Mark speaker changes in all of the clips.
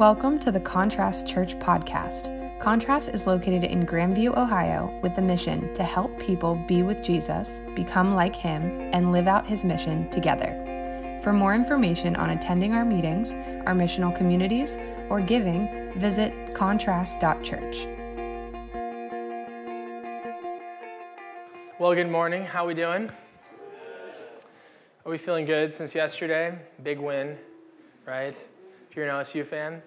Speaker 1: Welcome to the Contrast Church podcast. Contrast is located in Grandview, Ohio, with the mission to help people be with Jesus, become like him, and live out his mission together. For more information on attending our meetings, our missional communities, or giving, visit contrast.church.
Speaker 2: Well, good morning. How are we doing? Are we feeling good since yesterday? Big win, right? If you're an OSU fan.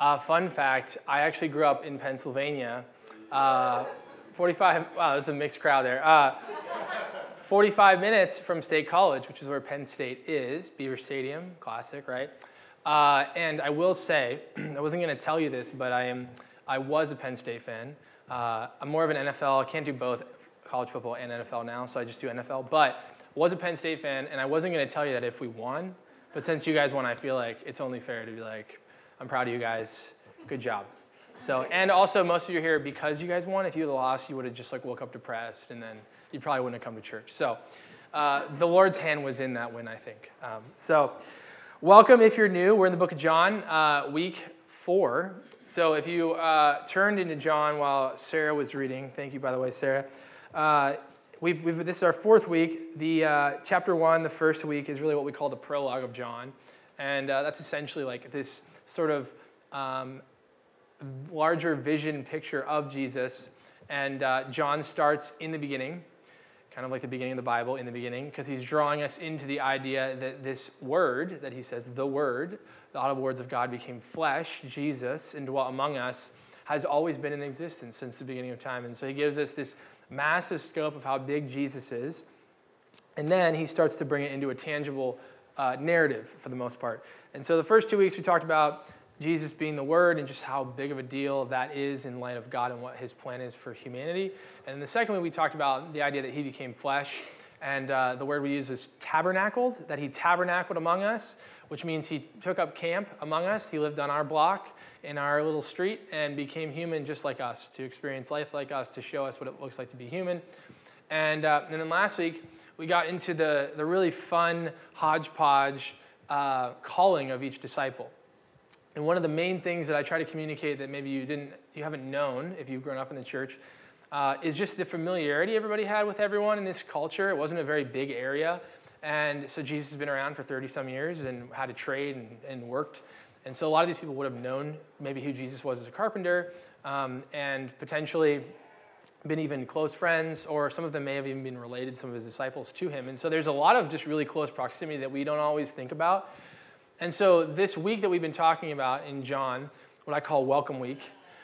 Speaker 2: Uh, fun fact I actually grew up in Pennsylvania. Uh, 45, wow, there's a mixed crowd there. Uh, 45 minutes from State College, which is where Penn State is, Beaver Stadium, classic, right? Uh, and I will say, I wasn't going to tell you this, but I am, I was a Penn State fan. Uh, I'm more of an NFL. I can't do both college football and NFL now, so I just do NFL. But was a Penn State fan, and I wasn't going to tell you that if we won, but since you guys won, I feel like it's only fair to be like, I'm proud of you guys. Good job. So, and also most of you are here because you guys won. If you had lost, you would have just like woke up depressed, and then you probably wouldn't have come to church. So, uh, the Lord's hand was in that win, I think. Um, so, welcome if you're new. We're in the book of John, uh, week four. So, if you uh, turned into John while Sarah was reading, thank you by the way, Sarah. Uh, we've, we've, this is our fourth week. The uh, chapter one, the first week, is really what we call the prologue of John, and uh, that's essentially like this sort of um, larger vision picture of Jesus. And uh, John starts in the beginning, kind of like the beginning of the Bible, in the beginning, because he's drawing us into the idea that this word that he says, the word, the audible words of God became flesh, Jesus, and dwelt among us, has always been in existence since the beginning of time. And so he gives us this massive scope of how big Jesus is. And then he starts to bring it into a tangible uh, narrative for the most part. And so the first two weeks we talked about Jesus being the Word and just how big of a deal that is in light of God and what His plan is for humanity. And the second week we talked about the idea that He became flesh. And uh, the word we use is tabernacled, that He tabernacled among us, which means He took up camp among us. He lived on our block in our little street and became human just like us, to experience life like us, to show us what it looks like to be human. And, uh, and then last week, we got into the, the really fun hodgepodge uh, calling of each disciple. And one of the main things that I try to communicate that maybe you didn't, you haven't known if you've grown up in the church, uh, is just the familiarity everybody had with everyone in this culture. It wasn't a very big area, and so Jesus has been around for 30 some years and had to trade and, and worked. And so a lot of these people would have known maybe who Jesus was as a carpenter, um, and potentially been even close friends, or some of them may have even been related, some of his disciples, to him. And so there's a lot of just really close proximity that we don't always think about. And so this week that we've been talking about in John, what I call Welcome Week,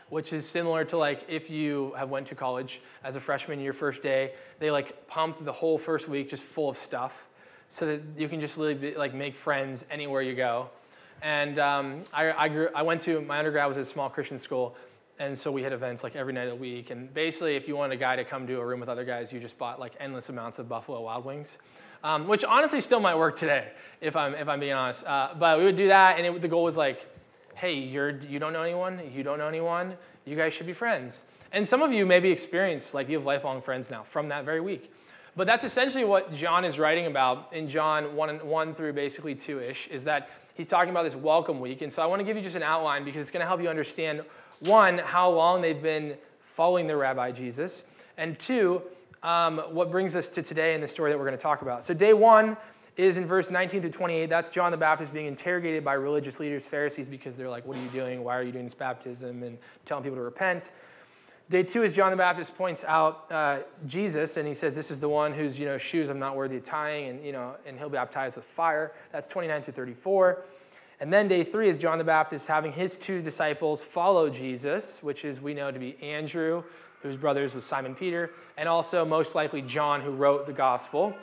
Speaker 2: which is similar to like if you have went to college as a freshman your first day, they like pump the whole first week just full of stuff so that you can just really like make friends anywhere you go. And um, I, I, grew, I went to my undergrad was at a small Christian school, and so we had events like every night of the week. And basically, if you wanted a guy to come to a room with other guys, you just bought like endless amounts of Buffalo Wild Wings um, which honestly still might work today, if I'm, if I'm being honest. Uh, but we would do that, and it, the goal was like, hey, you're, you don't know anyone, you don't know anyone, you guys should be friends. And some of you maybe experienced, like you have lifelong friends now from that very week. But that's essentially what John is writing about in John 1, 1 through basically 2 ish, is that he's talking about this welcome week. And so I want to give you just an outline because it's going to help you understand one, how long they've been following the rabbi Jesus, and two, um, what brings us to today in the story that we're going to talk about. So, day one is in verse 19 through 28. That's John the Baptist being interrogated by religious leaders, Pharisees, because they're like, What are you doing? Why are you doing this baptism? And telling people to repent. Day two is John the Baptist points out uh, Jesus, and he says, "This is the one whose you know shoes I'm not worthy of tying, and you know, and he'll be baptized with fire." That's 29 through 34. And then day three is John the Baptist having his two disciples follow Jesus, which is we know to be Andrew, whose brothers was Simon Peter, and also most likely John, who wrote the gospel.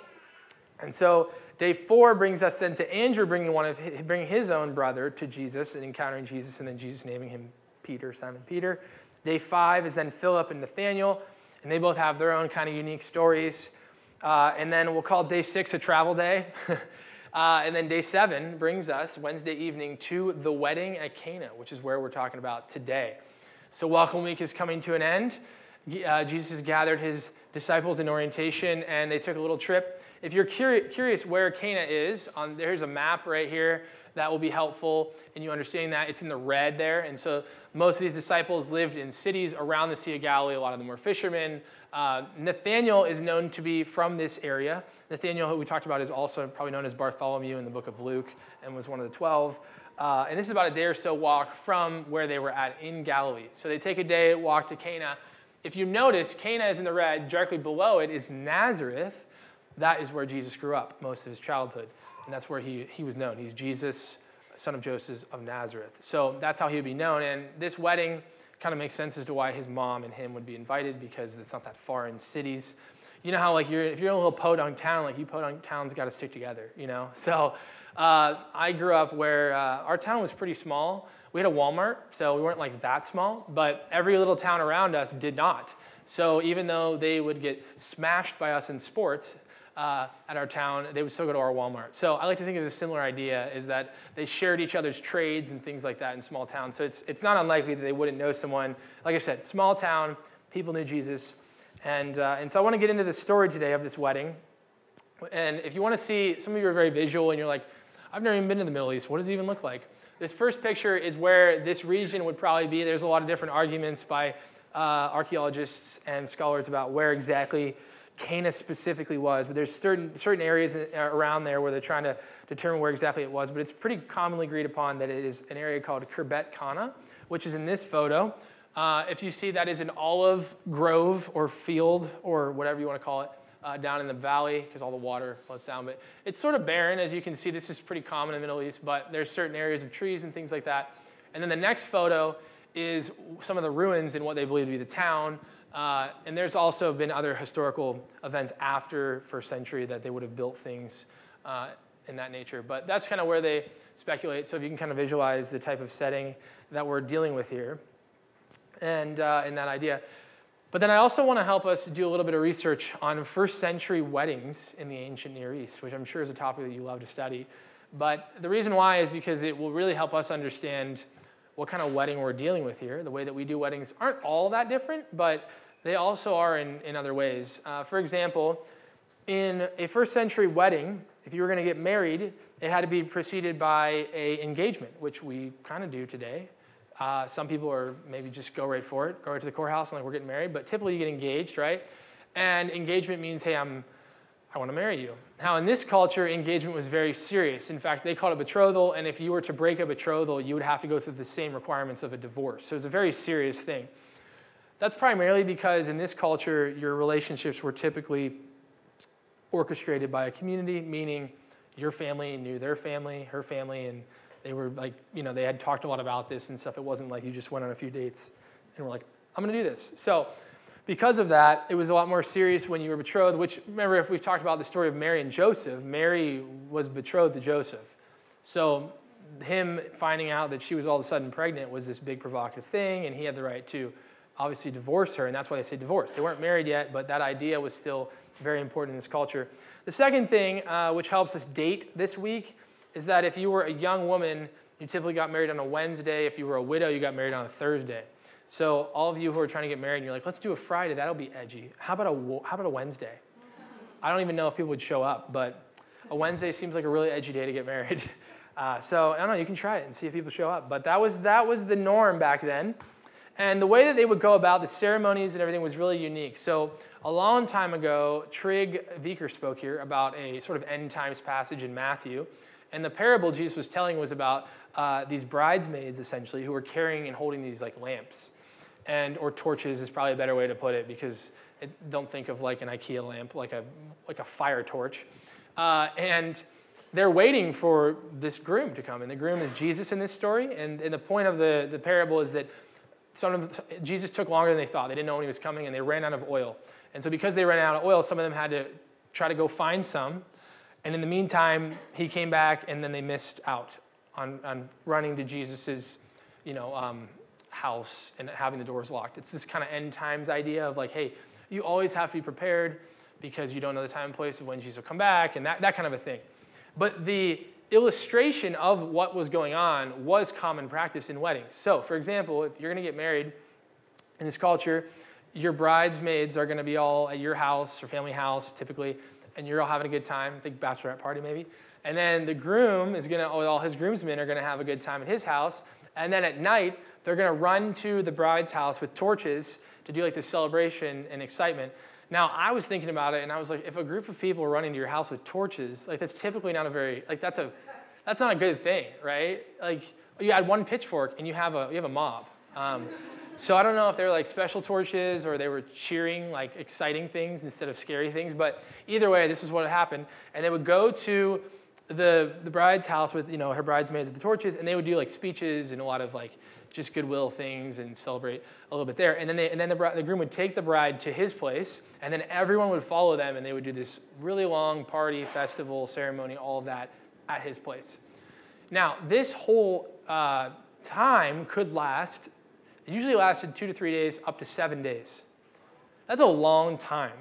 Speaker 2: And so day four brings us then to Andrew bringing one of his, bringing his own brother to Jesus and encountering Jesus, and then Jesus naming him Peter, Simon Peter. Day five is then Philip and Nathaniel, and they both have their own kind of unique stories. Uh, and then we'll call day six a travel day. uh, and then day seven brings us Wednesday evening to the wedding at Cana, which is where we're talking about today. So, Welcome Week is coming to an end uh, Jesus has gathered his disciples in orientation and they took a little trip. If you're curi- curious where Cana is, on, there's a map right here that will be helpful in you understanding that. It's in the red there. And so most of these disciples lived in cities around the Sea of Galilee. A lot of them were fishermen. Uh, Nathaniel is known to be from this area. Nathaniel, who we talked about, is also probably known as Bartholomew in the book of Luke and was one of the 12. Uh, and this is about a day or so walk from where they were at in Galilee. So they take a day walk to Cana. If you notice, Cana is in the red. Directly below it is Nazareth. That is where Jesus grew up most of his childhood. And that's where he, he was known. He's Jesus, son of Joseph of Nazareth. So that's how he would be known. And this wedding kind of makes sense as to why his mom and him would be invited because it's not that far in cities. You know how like you're, if you're in a little podunk town, like you podunk towns got to stick together, you know? So uh, I grew up where uh, our town was pretty small. We had a Walmart, so we weren't like that small, but every little town around us did not. So even though they would get smashed by us in sports, uh, at our town, they would still go to our Walmart. So I like to think of a similar idea is that they shared each other's trades and things like that in small towns. So it's, it's not unlikely that they wouldn't know someone. Like I said, small town, people knew Jesus. And, uh, and so I want to get into the story today of this wedding. And if you want to see, some of you are very visual and you're like, I've never even been to the Middle East. What does it even look like? This first picture is where this region would probably be. There's a lot of different arguments by uh, archaeologists and scholars about where exactly Cana specifically was, but there's certain, certain areas around there where they're trying to determine where exactly it was. But it's pretty commonly agreed upon that it is an area called Khirbet Qana, which is in this photo. Uh, if you see, that is an olive grove or field or whatever you want to call it. Uh, down in the valley because all the water flows down. But it's sort of barren, as you can see. This is pretty common in the Middle East, but there's certain areas of trees and things like that. And then the next photo is some of the ruins in what they believe to be the town. Uh, and there's also been other historical events after first century that they would have built things uh, in that nature. But that's kind of where they speculate. So if you can kind of visualize the type of setting that we're dealing with here and uh, in that idea. But then I also want to help us do a little bit of research on first century weddings in the ancient Near East, which I'm sure is a topic that you love to study. But the reason why is because it will really help us understand what kind of wedding we're dealing with here. The way that we do weddings aren't all that different, but they also are in, in other ways. Uh, for example, in a first century wedding, if you were going to get married, it had to be preceded by a engagement, which we kind of do today. Uh, some people are maybe just go right for it, go right to the courthouse and like we're getting married. But typically you get engaged, right? And engagement means, hey, I'm, I want to marry you. Now in this culture, engagement was very serious. In fact, they called it betrothal, and if you were to break a betrothal, you would have to go through the same requirements of a divorce. So it's a very serious thing. That's primarily because in this culture, your relationships were typically orchestrated by a community, meaning your family knew their family, her family, and they were like, you know, they had talked a lot about this and stuff. It wasn't like you just went on a few dates and were like, I'm going to do this. So, because of that, it was a lot more serious when you were betrothed, which, remember, if we've talked about the story of Mary and Joseph, Mary was betrothed to Joseph. So, him finding out that she was all of a sudden pregnant was this big provocative thing, and he had the right to obviously divorce her, and that's why they say divorce. They weren't married yet, but that idea was still very important in this culture. The second thing, uh, which helps us date this week, is that if you were a young woman, you typically got married on a Wednesday. If you were a widow, you got married on a Thursday. So all of you who are trying to get married, you're like, let's do a Friday. That'll be edgy. How about a how about a Wednesday? I don't even know if people would show up, but a Wednesday seems like a really edgy day to get married. Uh, so I don't know. You can try it and see if people show up. But that was that was the norm back then. And the way that they would go about the ceremonies and everything was really unique. So, a long time ago, Trig Viker spoke here about a sort of end times passage in Matthew. And the parable Jesus was telling was about uh, these bridesmaids, essentially, who were carrying and holding these like lamps. And, or torches is probably a better way to put it because don't think of like an IKEA lamp, like a, like a fire torch. Uh, and they're waiting for this groom to come. And the groom is Jesus in this story. And, and the point of the, the parable is that some of Jesus took longer than they thought. They didn't know when he was coming, and they ran out of oil. And so, because they ran out of oil, some of them had to try to go find some. And in the meantime, he came back, and then they missed out on, on running to Jesus's, you know, um, house and having the doors locked. It's this kind of end times idea of like, hey, you always have to be prepared because you don't know the time and place of when Jesus will come back, and that, that kind of a thing. But the illustration of what was going on was common practice in weddings. So, for example, if you're going to get married in this culture, your bridesmaids are going to be all at your house or family house typically, and you're all having a good time, think bachelorette party maybe. And then the groom is gonna, all his groomsmen are gonna have a good time at his house. And then at night, they're gonna run to the bride's house with torches to do like this celebration and excitement. Now, I was thinking about it and I was like, if a group of people are running to your house with torches, like that's typically not a very, like that's a, that's not a good thing, right? Like you add one pitchfork and you have a, you have a mob. Um, so I don't know if they're like special torches or they were cheering like exciting things instead of scary things, but either way, this is what happened. And they would go to the, the bride's house with, you know, her bridesmaids with the torches, and they would do like speeches and a lot of like just goodwill things and celebrate a little bit there. And then, they, and then the, bride, the groom would take the bride to his place, and then everyone would follow them, and they would do this really long party, festival, ceremony, all of that at his place. Now, this whole uh, time could last, it usually lasted two to three days, up to seven days. That's a long time.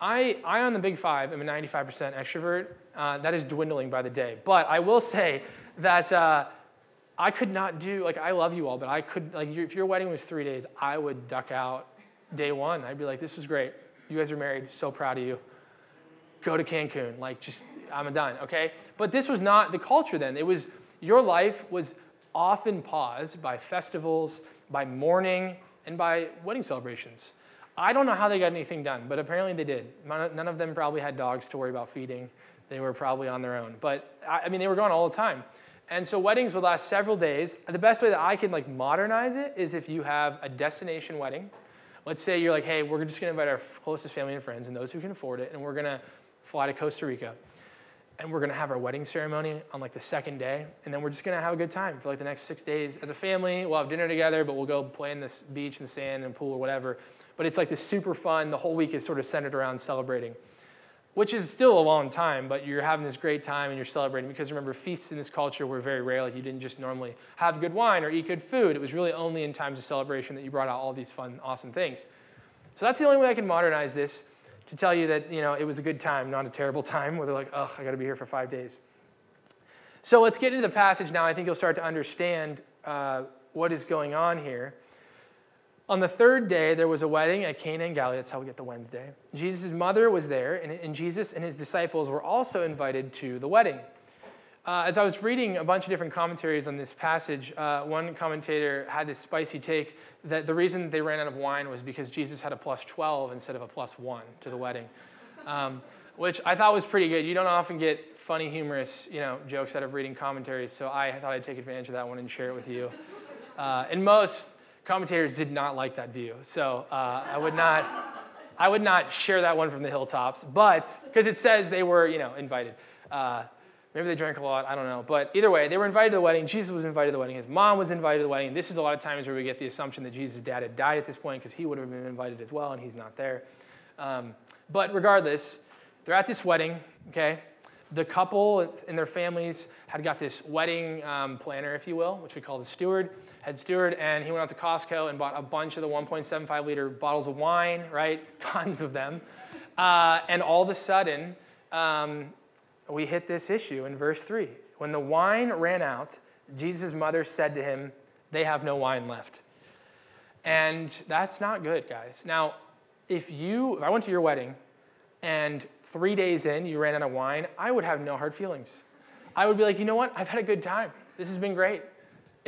Speaker 2: I, I on the big five, am a 95% extrovert. Uh, that is dwindling by the day. But I will say that uh, I could not do, like, I love you all, but I could, like, if your wedding was three days, I would duck out day one. I'd be like, this was great. You guys are married. So proud of you. Go to Cancun. Like, just, I'm done, okay? But this was not the culture then. It was, your life was often paused by festivals, by mourning, and by wedding celebrations. I don't know how they got anything done, but apparently they did. None of them probably had dogs to worry about feeding. They were probably on their own. But, I mean, they were gone all the time. And so weddings would last several days. The best way that I can like modernize it is if you have a destination wedding. Let's say you're like, hey, we're just gonna invite our closest family and friends and those who can afford it, and we're gonna fly to Costa Rica. And we're gonna have our wedding ceremony on like the second day, and then we're just gonna have a good time for like the next six days as a family. We'll have dinner together, but we'll go play in this beach and sand and pool or whatever. But it's like this super fun, the whole week is sort of centered around celebrating which is still a long time, but you're having this great time and you're celebrating. Because remember, feasts in this culture were very rare. Like you didn't just normally have good wine or eat good food. It was really only in times of celebration that you brought out all these fun, awesome things. So that's the only way I can modernize this to tell you that you know it was a good time, not a terrible time, where they're like, ugh, I got to be here for five days. So let's get into the passage now. I think you'll start to understand uh, what is going on here. On the third day, there was a wedding at Cana in Galilee. That's how we get the Wednesday. Jesus' mother was there, and, and Jesus and his disciples were also invited to the wedding. Uh, as I was reading a bunch of different commentaries on this passage, uh, one commentator had this spicy take that the reason they ran out of wine was because Jesus had a plus 12 instead of a plus 1 to the wedding, um, which I thought was pretty good. You don't often get funny, humorous you know, jokes out of reading commentaries, so I thought I'd take advantage of that one and share it with you. Uh, and most commentators did not like that view. So uh, I would not, I would not share that one from the hilltops, but because it says they were, you know, invited. Uh, maybe they drank a lot, I don't know. But either way, they were invited to the wedding. Jesus was invited to the wedding. His mom was invited to the wedding. This is a lot of times where we get the assumption that Jesus' dad had died at this point because he would have been invited as well, and he's not there. Um, but regardless, they're at this wedding, okay? The couple and their families had got this wedding um, planner, if you will, which we call the steward head steward, and he went out to Costco and bought a bunch of the 1.75 liter bottles of wine, right? Tons of them. Uh, and all of a sudden, um, we hit this issue in verse 3. When the wine ran out, Jesus' mother said to him, They have no wine left. And that's not good, guys. Now, if you, if I went to your wedding and three days in you ran out of wine, I would have no hard feelings. I would be like, you know what? I've had a good time. This has been great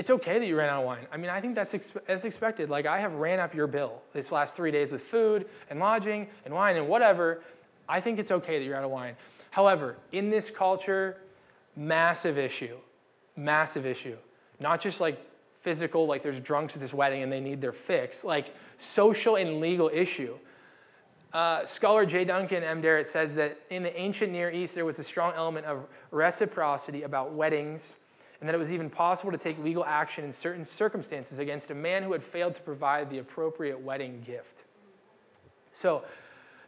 Speaker 2: it's okay that you ran out of wine. I mean, I think that's, that's expected. Like, I have ran up your bill this last three days with food and lodging and wine and whatever. I think it's okay that you're out of wine. However, in this culture, massive issue, massive issue. Not just like physical, like there's drunks at this wedding and they need their fix, like social and legal issue. Uh, scholar J. Duncan M. Derrett says that in the ancient Near East, there was a strong element of reciprocity about weddings and that it was even possible to take legal action in certain circumstances against a man who had failed to provide the appropriate wedding gift. So,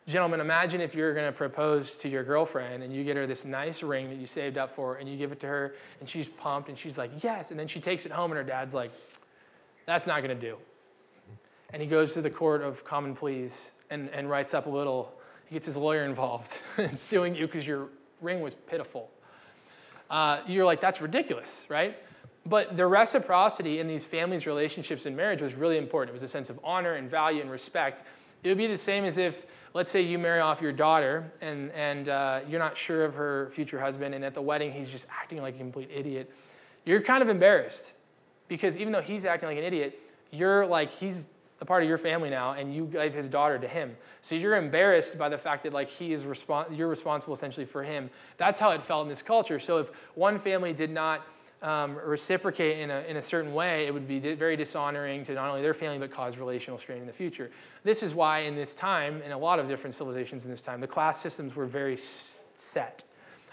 Speaker 2: gentlemen, imagine if you're going to propose to your girlfriend and you get her this nice ring that you saved up for and you give it to her and she's pumped and she's like, yes. And then she takes it home and her dad's like, that's not going to do. And he goes to the court of common pleas and, and writes up a little, he gets his lawyer involved and suing you because your ring was pitiful uh, you're like, that's ridiculous, right? But the reciprocity in these families' relationships and marriage was really important. It was a sense of honor and value and respect. It would be the same as if let's say you marry off your daughter and, and uh, you're not sure of her future husband, and at the wedding he's just acting like a complete idiot. You're kind of embarrassed because even though he's acting like an idiot, you're like, he's a part of your family now, and you gave his daughter to him. So you're embarrassed by the fact that like he is respons- you're responsible essentially for him. That's how it felt in this culture. So if one family did not um, reciprocate in a, in a certain way, it would be very dishonoring to not only their family, but cause relational strain in the future. This is why, in this time, in a lot of different civilizations in this time, the class systems were very set.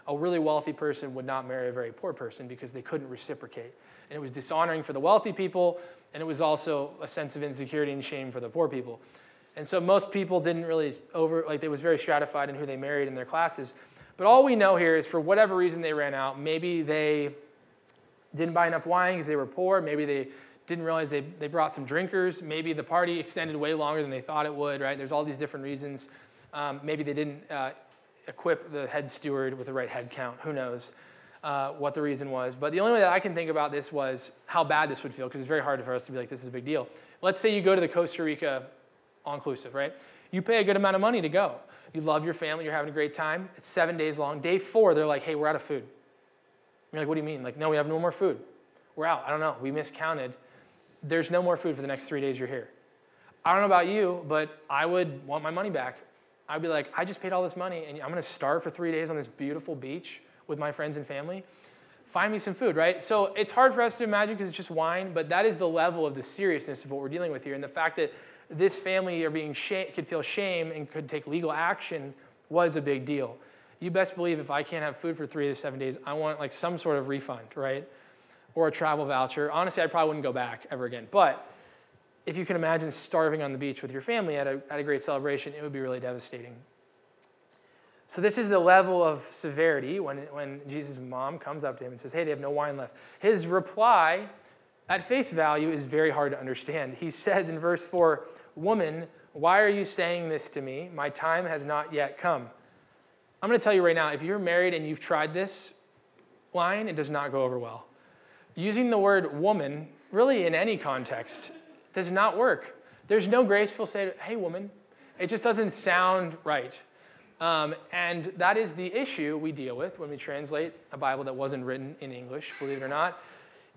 Speaker 2: A really wealthy person would not marry a very poor person because they couldn't reciprocate. And it was dishonoring for the wealthy people, and it was also a sense of insecurity and shame for the poor people. And so most people didn't really over, like, it was very stratified in who they married in their classes. But all we know here is for whatever reason they ran out, maybe they didn't buy enough wine because they were poor. Maybe they didn't realize they, they brought some drinkers. Maybe the party extended way longer than they thought it would, right? There's all these different reasons. Um, maybe they didn't uh, equip the head steward with the right head count. Who knows uh, what the reason was. But the only way that I can think about this was how bad this would feel, because it's very hard for us to be like, this is a big deal. Let's say you go to the Costa Rica all-inclusive, right? You pay a good amount of money to go. You love your family, you're having a great time. It's seven days long. Day four, they're like, hey, we're out of food. You're like, what do you mean? Like, no, we have no more food. We're out. I don't know. We miscounted. There's no more food for the next three days you're here. I don't know about you, but I would want my money back. I'd be like, I just paid all this money and I'm gonna starve for three days on this beautiful beach with my friends and family. Find me some food, right? So it's hard for us to imagine because it's just wine, but that is the level of the seriousness of what we're dealing with here. And the fact that this family are being sh- could feel shame and could take legal action was a big deal you best believe if I can't have food for three to seven days, I want like some sort of refund, right? Or a travel voucher. Honestly, I probably wouldn't go back ever again. But if you can imagine starving on the beach with your family at a, at a great celebration, it would be really devastating. So, this is the level of severity when, when Jesus' mom comes up to him and says, Hey, they have no wine left. His reply, at face value, is very hard to understand. He says in verse 4, Woman, why are you saying this to me? My time has not yet come. I'm going to tell you right now if you're married and you've tried this line, it does not go over well. Using the word woman, really in any context, does not work. There's no graceful say, hey, woman. It just doesn't sound right. Um, and that is the issue we deal with when we translate a Bible that wasn't written in English, believe it or not,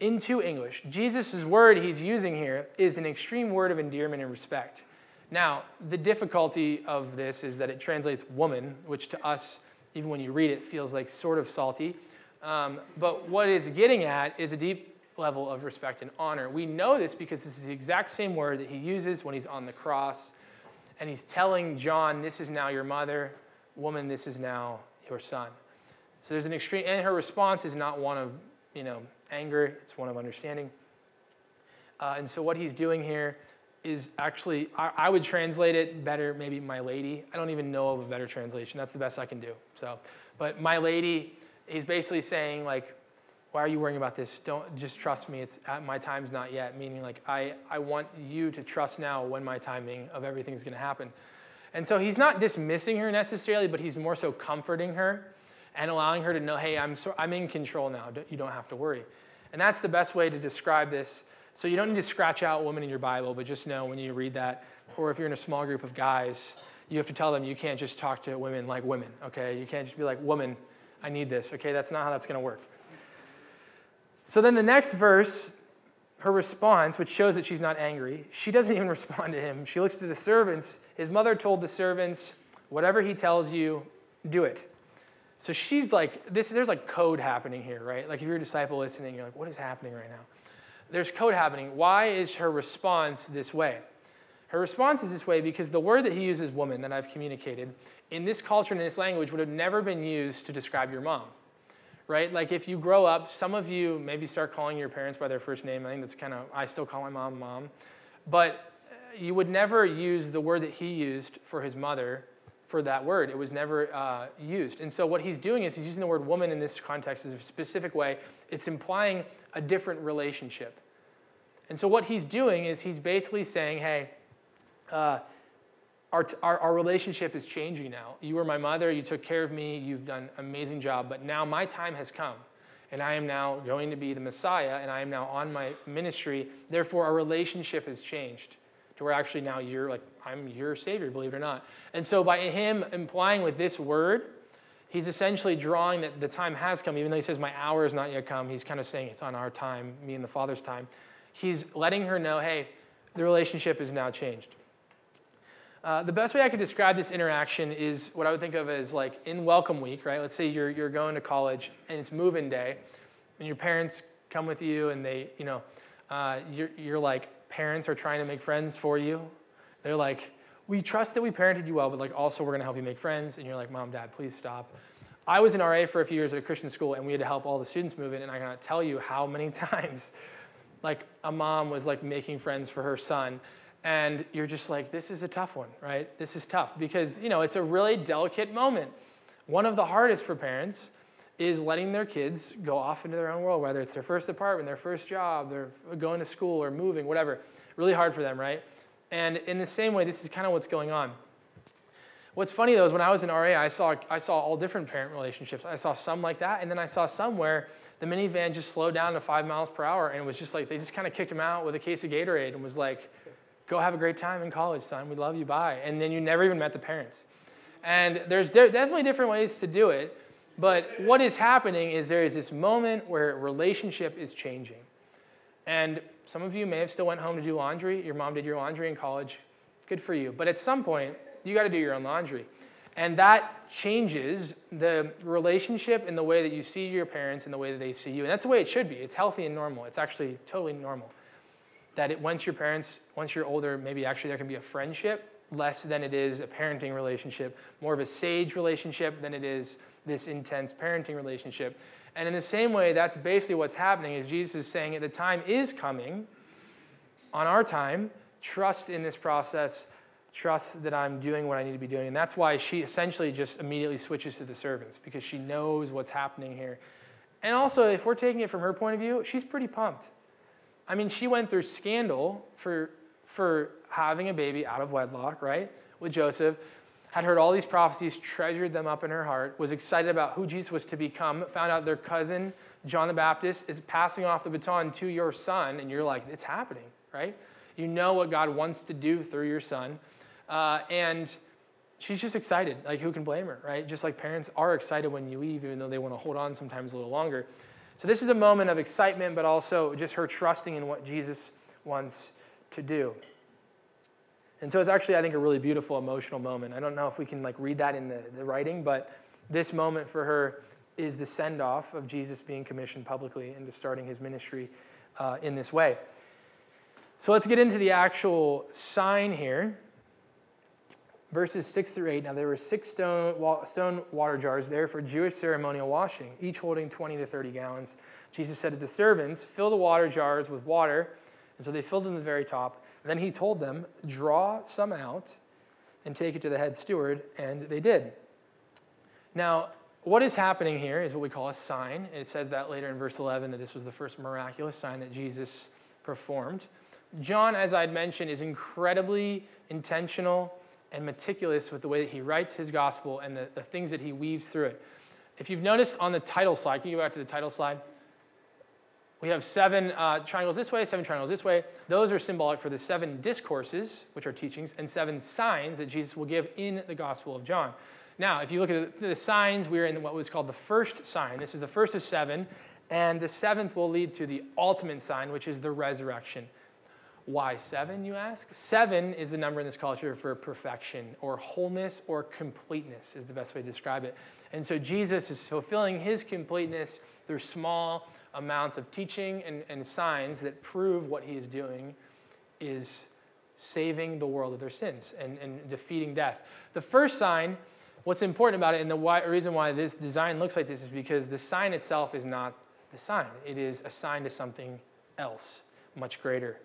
Speaker 2: into English. Jesus' word he's using here is an extreme word of endearment and respect. Now, the difficulty of this is that it translates woman, which to us, even when you read it, feels like sort of salty. Um, but what it's getting at is a deep level of respect and honor. We know this because this is the exact same word that he uses when he's on the cross. And he's telling John, This is now your mother. Woman, this is now your son. So there's an extreme, and her response is not one of, you know, anger, it's one of understanding. Uh, and so what he's doing here is actually, I, I, would translate it better, maybe my lady. I don't even know of a better translation. That's the best I can do. So, but my lady, he's basically saying like, why are you worrying about this? Don't just trust me. It's my time's not yet. Meaning like I, I want you to trust now when my timing of everything's going to happen. And so he's not dismissing her necessarily, but he's more so comforting her and allowing her to know, hey, I'm, so, I'm in control now. You don't have to worry. And that's the best way to describe this so you don't need to scratch out woman in your Bible, but just know when you read that, or if you're in a small group of guys, you have to tell them you can't just talk to women like women, okay? You can't just be like, woman, I need this, okay? That's not how that's gonna work. So then the next verse, her response, which shows that she's not angry, she doesn't even respond to him. She looks to the servants. His mother told the servants, whatever he tells you, do it. So she's like, this, there's like code happening here, right? Like if you're a disciple listening, you're like, what is happening right now? there's code happening. Why is her response this way? Her response is this way because the word that he uses, woman, that I've communicated, in this culture and in this language would have never been used to describe your mom. Right? Like if you grow up, some of you maybe start calling your parents by their first name. I think that's kind of, I still call my mom mom. But you would never use the word that he used for his mother for that word. It was never uh, used. And so what he's doing is he's using the word woman in this context in a specific way. It's implying a different relationship. And so what he's doing is he's basically saying, hey, uh, our, our, our, relationship is changing now. You were my mother, you took care of me, you've done an amazing job, but now my time has come. And I am now going to be the Messiah, and I am now on my ministry. Therefore, our relationship has changed. to where actually now you're like, I'm your Savior, believe it or not. And so by him implying with this word, he's essentially drawing that the time has come, even though he says, My hour is not yet come. He's kind of saying it's on our time, me and the Father's time. He's letting her know, hey, the relationship is now changed. Uh, the best way I could describe this interaction is what I would think of as like in welcome week, right? Let's say you're, you're going to college and it's move-in day, and your parents come with you, and they, you know, uh, you're, you're like parents are trying to make friends for you. They're like, we trust that we parented you well, but like also we're to help you make friends. And you're like, mom, dad, please stop. I was an RA for a few years at a Christian school, and we had to help all the students move in. And I cannot tell you how many times, like a mom was like making friends for her son, and you're just like, this is a tough one, right? This is tough because, you know, it's a really delicate moment. One of the hardest for parents is letting their kids go off into their own world, whether it's their first apartment, their first job, they're going to school or moving, whatever. Really hard for them, right? And in the same way, this is kind of what's going on. What's funny though is when I was in RA, I saw, I saw all different parent relationships. I saw some like that, and then I saw some where the minivan just slowed down to five miles per hour, and it was just like they just kind of kicked him out with a case of Gatorade and was like, Go have a great time in college, son. We love you. Bye. And then you never even met the parents. And there's de- definitely different ways to do it. But what is happening is there is this moment where relationship is changing. And some of you may have still went home to do laundry. Your mom did your laundry in college. Good for you. But at some point, you got to do your own laundry. And that changes the relationship in the way that you see your parents and the way that they see you. And that's the way it should be. It's healthy and normal. It's actually totally normal that it, once your parents, once you're older, maybe actually there can be a friendship less than it is a parenting relationship, more of a sage relationship than it is this intense parenting relationship. And in the same way, that's basically what's happening is Jesus is saying the time is coming on our time. Trust in this process. Trust that I'm doing what I need to be doing. And that's why she essentially just immediately switches to the servants because she knows what's happening here. And also, if we're taking it from her point of view, she's pretty pumped. I mean, she went through scandal for, for having a baby out of wedlock, right, with Joseph, had heard all these prophecies, treasured them up in her heart, was excited about who Jesus was to become, found out their cousin, John the Baptist, is passing off the baton to your son, and you're like, it's happening, right? You know what God wants to do through your son. Uh, and she's just excited. Like, who can blame her, right? Just like parents are excited when you leave, even though they want to hold on sometimes a little longer. So this is a moment of excitement, but also just her trusting in what Jesus wants to do. And so it's actually, I think, a really beautiful emotional moment. I don't know if we can like read that in the, the writing, but this moment for her is the send off of Jesus being commissioned publicly into starting his ministry uh, in this way. So let's get into the actual sign here verses 6 through 8. Now, there were six stone, stone water jars there for Jewish ceremonial washing, each holding 20 to 30 gallons. Jesus said to the servants, Fill the water jars with water. And so they filled them to the very top. Then he told them, Draw some out and take it to the head steward. And they did. Now, what is happening here is what we call a sign. It says that later in verse 11 that this was the first miraculous sign that Jesus performed. John, as I'd mentioned, is incredibly intentional and meticulous with the way that he writes his gospel and the, the things that he weaves through it. If you've noticed on the title slide, can you go back to the title slide? We have seven uh, triangles this way, seven triangles this way. Those are symbolic for the seven discourses, which are teachings, and seven signs that Jesus will give in the Gospel of John. Now, if you look at the signs, we're in what was called the first sign. This is the first of seven, and the seventh will lead to the ultimate sign, which is the resurrection. Why seven, you ask? Seven is the number in this culture for perfection or wholeness or completeness, is the best way to describe it. And so Jesus is fulfilling his completeness through small amounts of teaching and, and signs that prove what he is doing is saving the world of their sins and, and defeating death. The first sign, what's important about it, and the why, reason why this design looks like this is because the sign itself is not the sign, it is a sign to something else, much greater.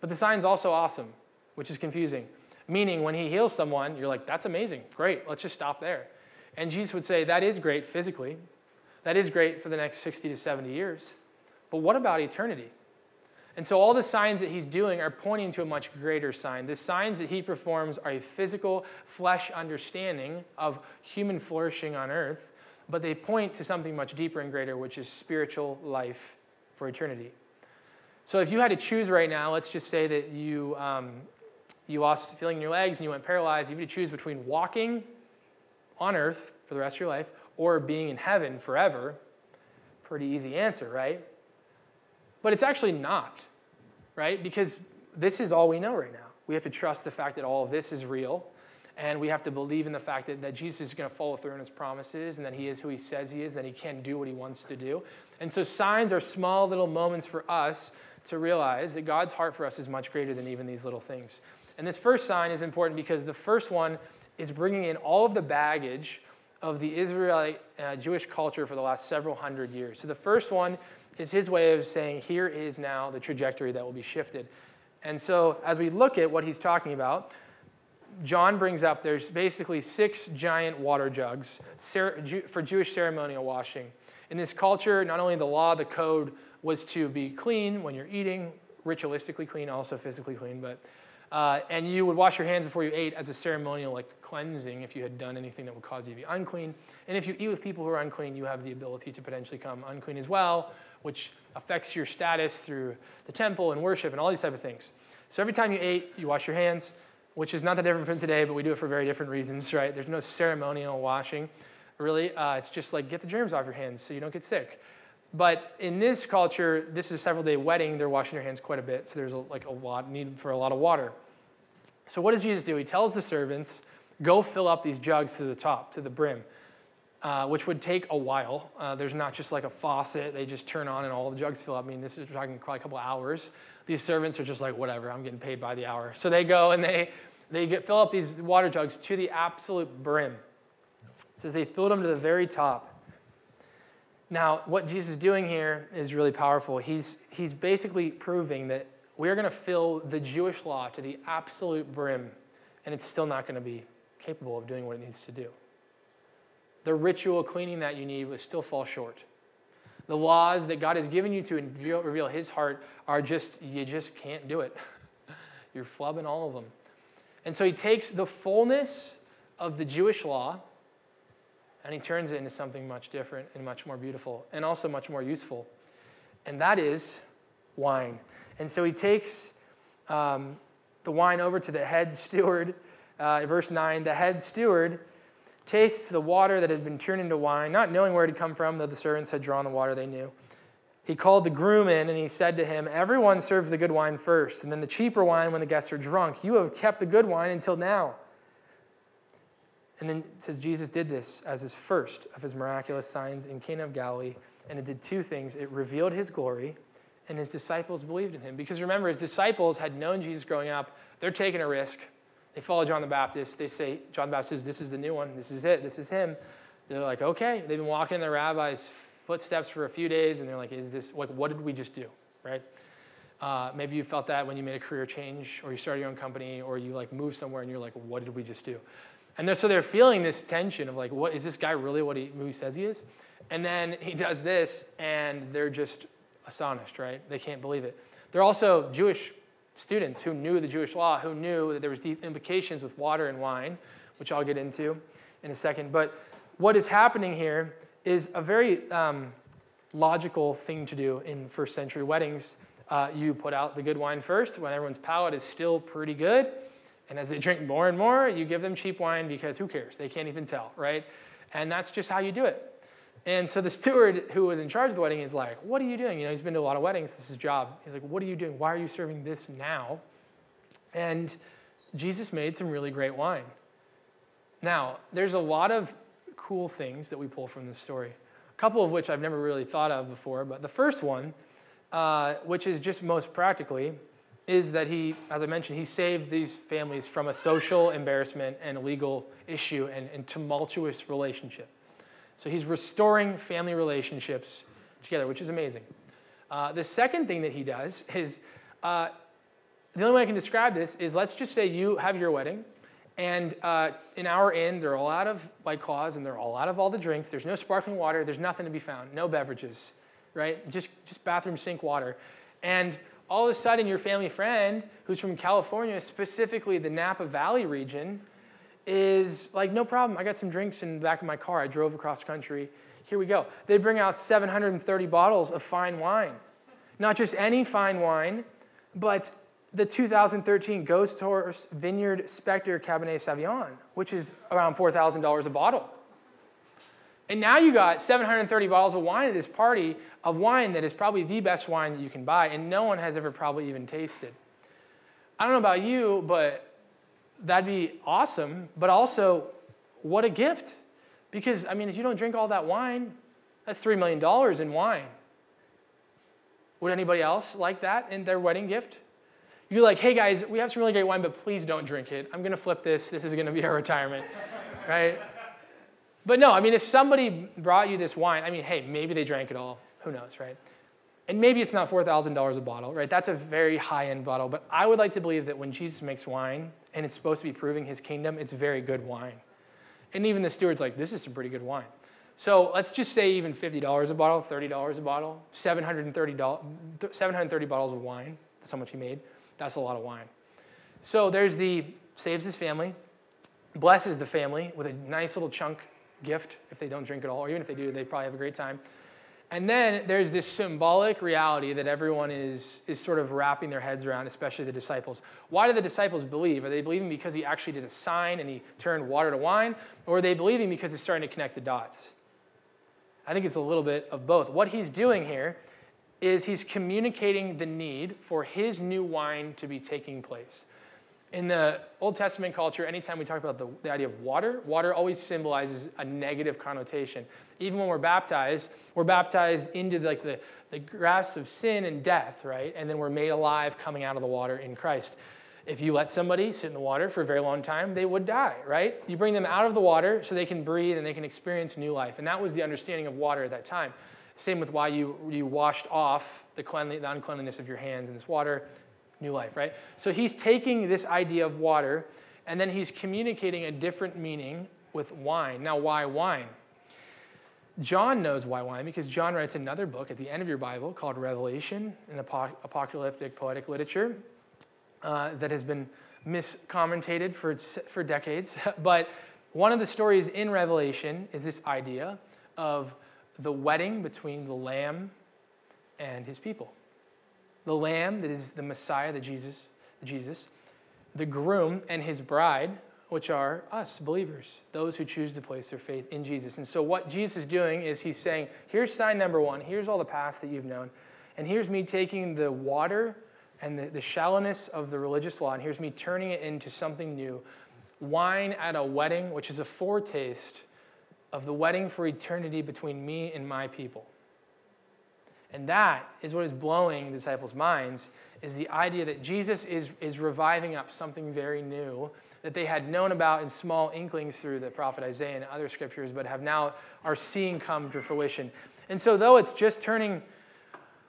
Speaker 2: But the sign's also awesome, which is confusing. Meaning, when he heals someone, you're like, that's amazing, great, let's just stop there. And Jesus would say, that is great physically. That is great for the next 60 to 70 years. But what about eternity? And so all the signs that he's doing are pointing to a much greater sign. The signs that he performs are a physical, flesh understanding of human flourishing on earth, but they point to something much deeper and greater, which is spiritual life for eternity. So if you had to choose right now, let's just say that you, um, you lost feeling in your legs and you went paralyzed, you had to choose between walking on earth for the rest of your life or being in heaven forever. Pretty easy answer, right? But it's actually not, right? Because this is all we know right now. We have to trust the fact that all of this is real. And we have to believe in the fact that, that Jesus is going to follow through on his promises and that he is who he says he is, that he can do what he wants to do. And so signs are small little moments for us to realize that God's heart for us is much greater than even these little things. And this first sign is important because the first one is bringing in all of the baggage of the Israelite uh, Jewish culture for the last several hundred years. So the first one is his way of saying, here is now the trajectory that will be shifted. And so as we look at what he's talking about, John brings up there's basically six giant water jugs for Jewish ceremonial washing. In this culture, not only the law, the code was to be clean when you're eating, ritualistically clean, also physically clean, but uh, and you would wash your hands before you ate as a ceremonial like cleansing if you had done anything that would cause you to be unclean. And if you eat with people who are unclean, you have the ability to potentially come unclean as well, which affects your status through the temple and worship and all these type of things. So every time you ate, you wash your hands which is not that different from today, but we do it for very different reasons, right? There's no ceremonial washing, really. Uh, it's just like get the germs off your hands so you don't get sick. But in this culture, this is a several day wedding. They're washing their hands quite a bit, so there's a, like a lot need for a lot of water. So what does Jesus do? He tells the servants, "Go fill up these jugs to the top, to the brim." Uh, which would take a while. Uh, there's not just like a faucet they just turn on and all the jugs fill up. I mean, this is we're talking probably a couple hours these servants are just like, whatever, I'm getting paid by the hour. So they go and they, they get, fill up these water jugs to the absolute brim. It says they filled them to the very top. Now, what Jesus is doing here is really powerful. He's, he's basically proving that we're going to fill the Jewish law to the absolute brim, and it's still not going to be capable of doing what it needs to do. The ritual cleaning that you need will still fall short. The laws that God has given you to reveal His heart are just, you just can't do it. You're flubbing all of them. And so He takes the fullness of the Jewish law and He turns it into something much different and much more beautiful and also much more useful. And that is wine. And so He takes um, the wine over to the head steward. Uh, verse 9 the head steward tastes the water that has been turned into wine, not knowing where it had come from, though the servants had drawn the water they knew. He called the groom in and he said to him, Everyone serves the good wine first, and then the cheaper wine when the guests are drunk. You have kept the good wine until now. And then it says Jesus did this as his first of his miraculous signs in Cana of Galilee, and it did two things. It revealed his glory, and his disciples believed in him. Because remember, his disciples had known Jesus growing up. They're taking a risk. They follow John the Baptist. They say, John the Baptist says, This is the new one. This is it. This is him. They're like, Okay. They've been walking in the rabbi's footsteps for a few days, and they're like, Is this, like, what did we just do? Right? Uh, maybe you felt that when you made a career change, or you started your own company, or you like moved somewhere and you're like, What did we just do? And they're, so they're feeling this tension of like, What is this guy really what he, who he says he is? And then he does this, and they're just astonished, right? They can't believe it. They're also Jewish students who knew the Jewish law, who knew that there was deep implications with water and wine, which I'll get into in a second. But what is happening here is a very um, logical thing to do in first century weddings. Uh, you put out the good wine first when everyone's palate is still pretty good. And as they drink more and more, you give them cheap wine because who cares? They can't even tell, right? And that's just how you do it. And so the steward who was in charge of the wedding is like, What are you doing? You know, he's been to a lot of weddings, this is his job. He's like, What are you doing? Why are you serving this now? And Jesus made some really great wine. Now, there's a lot of cool things that we pull from this story, a couple of which I've never really thought of before. But the first one, uh, which is just most practically, is that he, as I mentioned, he saved these families from a social embarrassment and a legal issue and, and tumultuous relationship. So he's restoring family relationships together, which is amazing. Uh, the second thing that he does is uh, the only way I can describe this is let's just say you have your wedding, and uh, an hour in, they're all out of White Claws and they're all out of all the drinks. There's no sparkling water, there's nothing to be found, no beverages, right? Just, just bathroom sink water. And all of a sudden, your family friend who's from California, specifically the Napa Valley region, is like, no problem. I got some drinks in the back of my car. I drove across country. Here we go. They bring out 730 bottles of fine wine. not just any fine wine, but the 2013 Ghost Horse Vineyard Spectre Cabernet Sauvignon, which is around $4,000 a bottle. And now you got 730 bottles of wine at this party of wine that is probably the best wine that you can buy, and no one has ever probably even tasted. I don't know about you, but that'd be awesome. But also, what a gift. Because, I mean, if you don't drink all that wine, that's $3 million in wine. Would anybody else like that in their wedding gift? You're like, hey guys, we have some really great wine, but please don't drink it. I'm to flip this. This is to be our retirement, right? But no, I mean, if somebody brought you this wine, I mean, hey, maybe they drank it all. Who knows, right? And maybe it's not $4,000 a bottle, right? That's a very high end bottle. But I would like to believe that when Jesus makes wine and it's supposed to be proving his kingdom, it's very good wine. And even the steward's like, this is some pretty good wine. So let's just say even $50 a bottle, $30 a bottle, 730, 730 bottles of wine. That's how much he made. That's a lot of wine. So there's the saves his family, blesses the family with a nice little chunk gift if they don't drink at all, or even if they do, they probably have a great time. And then there's this symbolic reality that everyone is, is sort of wrapping their heads around, especially the disciples. Why do the disciples believe? Are they believing because he actually did a sign and he turned water to wine? Or are they believing because he's starting to connect the dots? I think it's a little bit of both. What he's doing here is he's communicating the need for his new wine to be taking place. In the Old Testament culture, anytime we talk about the, the, idea of water, water always symbolizes a negative connotation. Even when we're baptized, we're baptized into like the, the grass of sin and death, right? And then we're made alive coming out of the water in Christ. If you let somebody sit in the water for a very long time, they would die, right? You bring them out of the water so they can breathe and they can experience new life. And that was the understanding of water at that time. Same with why you, you washed off the, cleanly, the uncleanliness of your hands in this water new life, right? So he's taking this idea of water and then he's communicating a different meaning with wine. Now, why wine? John knows why wine because John writes another book at the end of your Bible called Revelation in apocalyptic poetic literature uh, that has been miscommentated for, for decades. but one of the stories in Revelation is this idea of the wedding between the Lamb and his people the lamb that is the Messiah, the Jesus, the Jesus, the groom and his bride, which are us believers, those who choose to place their faith in Jesus. And so what Jesus is doing is he's saying, here's sign number one, here's all the past that you've known, and here's me taking the water and the, the shallowness of the religious law, and here's me turning it into something new. Wine at a wedding, which is a foretaste of the wedding for eternity between me and my people. And that is what is blowing the disciples' minds is the idea that Jesus is, is reviving up something very new that they had known about in small inklings through the prophet Isaiah and other scriptures, but have now are seeing come to fruition. And so though it's just turning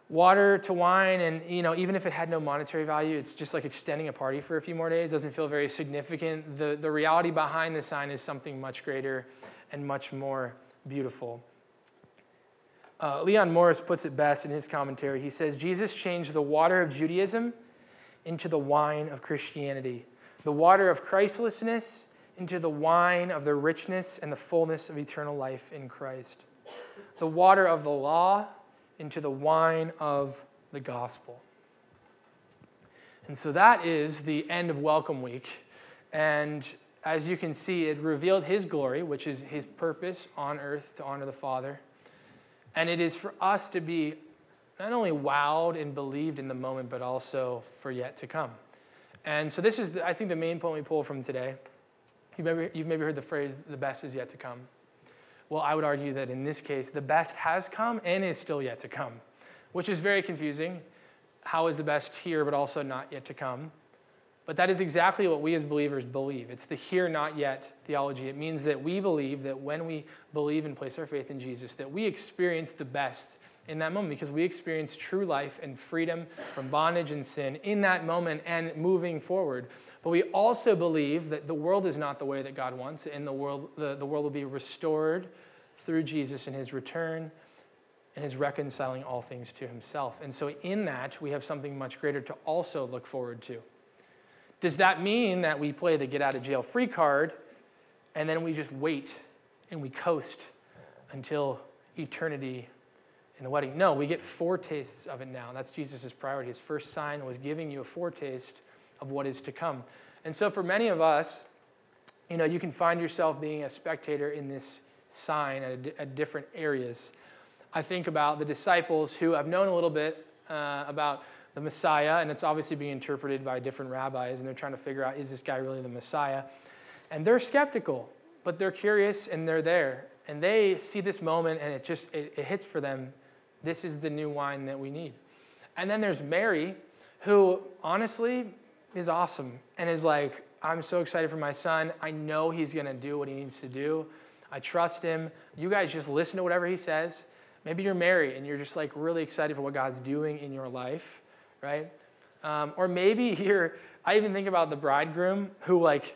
Speaker 2: water to wine and you know even if it had no monetary value it's just like extending a party for a few more days doesn't feel very significant the, the reality behind the sign is something much greater and much more beautiful uh, Leon Morris puts it best in his commentary. He says, Jesus changed the water of Judaism into the wine of Christianity, the water of Christlessness into the wine of the richness and the fullness of eternal life in Christ, the water of the law into the wine of the gospel. And so that is the end of Welcome Week. And as you can see, it revealed his glory, which is his purpose on earth to honor the Father and it is for us to be not only wowed and believed in the moment, but also for yet to come. And so, this is, the, I think, the main point we pull from today. You've maybe, you've maybe heard the phrase, the best is yet to come. Well, I would argue that in this case, the best has come and is still yet to come, which is very confusing. How is the best here, but also not yet to come? But that is exactly what we as believers believe. It's the here not yet theology. It means that we believe that when we believe and place our faith in Jesus, that we experience the best in that moment because we experience true life and freedom from bondage and sin in that moment and moving forward. But we also believe that the world is not the way that God wants, and the world, the, the world will be restored through Jesus and his return and his reconciling all things to himself. And so, in that, we have something much greater to also look forward to. Does that mean that we play the get out of jail free card and then we just wait and we coast until eternity in the wedding. No, we get foretastes of it now. That's Jesus' priority. His first sign was giving you a foretaste of what is to come. And so for many of us, you know, you can find yourself being a spectator in this sign at, at different areas. I think about the disciples who I've known a little bit uh, about the Messiah, and it's obviously being interpreted by different rabbis, and they're trying to figure out is this guy really the Messiah? And they're skeptical, but they're curious and they're there. And they see this moment, and it just it, it hits for them. This is the new wine that we need. And then there's Mary, who honestly is awesome and is like, I'm so excited for my son. I know he's to do what he needs to do. I trust him. You guys just listen to whatever he says. Maybe you're Mary and you're just like really excited for what God's doing in your life, right? Um, or maybe you're, I even think about the bridegroom who like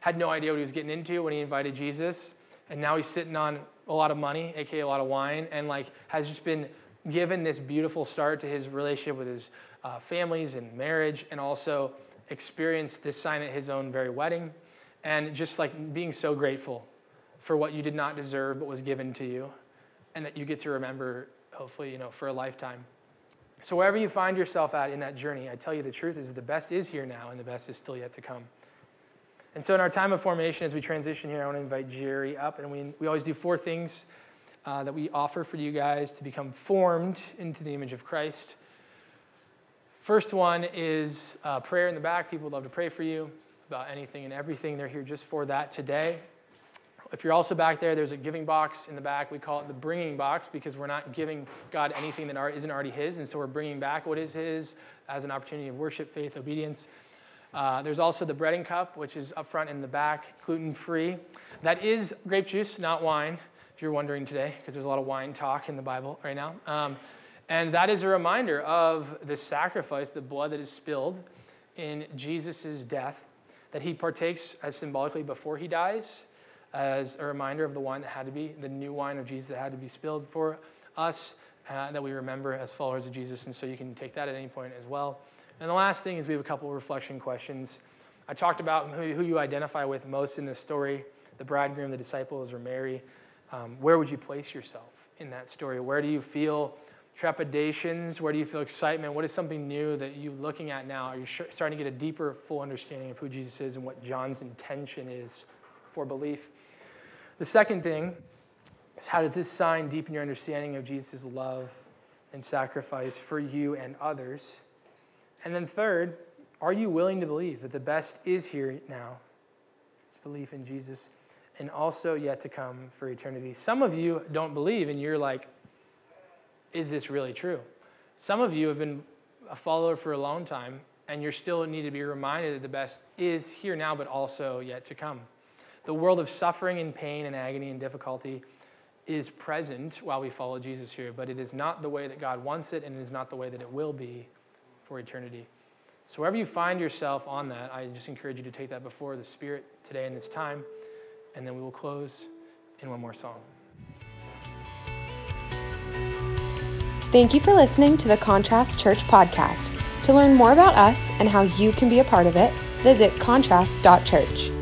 Speaker 2: had no idea what he was getting into when he invited Jesus. And now he's sitting on a lot of money, aka a lot of wine, and like has just been given this beautiful start to his relationship with his uh, families and marriage, and also experienced this sign at his own very wedding, and just like being so grateful for what you did not deserve but was given to you, and that you get to remember, hopefully, you know, for a lifetime. So wherever you find yourself at in that journey, I tell you the truth is the best is here now, and the best is still yet to come. And so in our time of formation, as we transition here, I want to invite Jerry up, and we, we always do four things uh, that we offer for you guys to become formed into the image of Christ. First one is uh, prayer in the back. People would love to pray for you about anything and everything. They're here just for that today. If you're also back there, there's a giving box in the back. We call it the bringing box because we're not giving God anything that isn't already His, and so we're bringing back what is His as an opportunity of worship, faith, obedience. Uh, there's also the bread and cup, which is up front in the back, gluten free. That is grape juice, not wine, if you're wondering today, because there's a lot of wine talk in the Bible right now. Um, and that is a reminder of the sacrifice, the blood that is spilled in Jesus' death, that he partakes as symbolically before he dies, as a reminder of the wine that had to be, the new wine of Jesus that had to be spilled for us, uh, that we remember as followers of Jesus. And so you can take that at any point as well. And the last thing is we have a couple of reflection questions. I talked about who, you identify with most in this story the bridegroom, the disciples, or Mary. Um, where would you place yourself in that story? Where do you feel trepidations? Where do you feel excitement? What is something new that you're looking at now? Are you starting to get a deeper, full understanding of who Jesus is and what John's intention is for belief? The second thing is how does this sign deepen your understanding of Jesus' love and sacrifice for you and others? And then third, are you willing to believe that the best is here now? It's belief in Jesus and also yet to come for eternity. Some of you don't believe and you're like, is this really true? Some of you have been a follower for a long time, and you still need to be reminded that the best is here now, but also yet to come. The world of suffering and pain and agony and difficulty is present while we follow Jesus here, but it is not the way that God wants it, and it is not the way that it will be for eternity. So, wherever you find yourself on that, I just encourage you to take that before the Spirit today in this time, and then we will close in one more song.
Speaker 1: Thank you for listening to the Contrast Church podcast. To learn more about us and how you can be a part of it, visit contrast.church.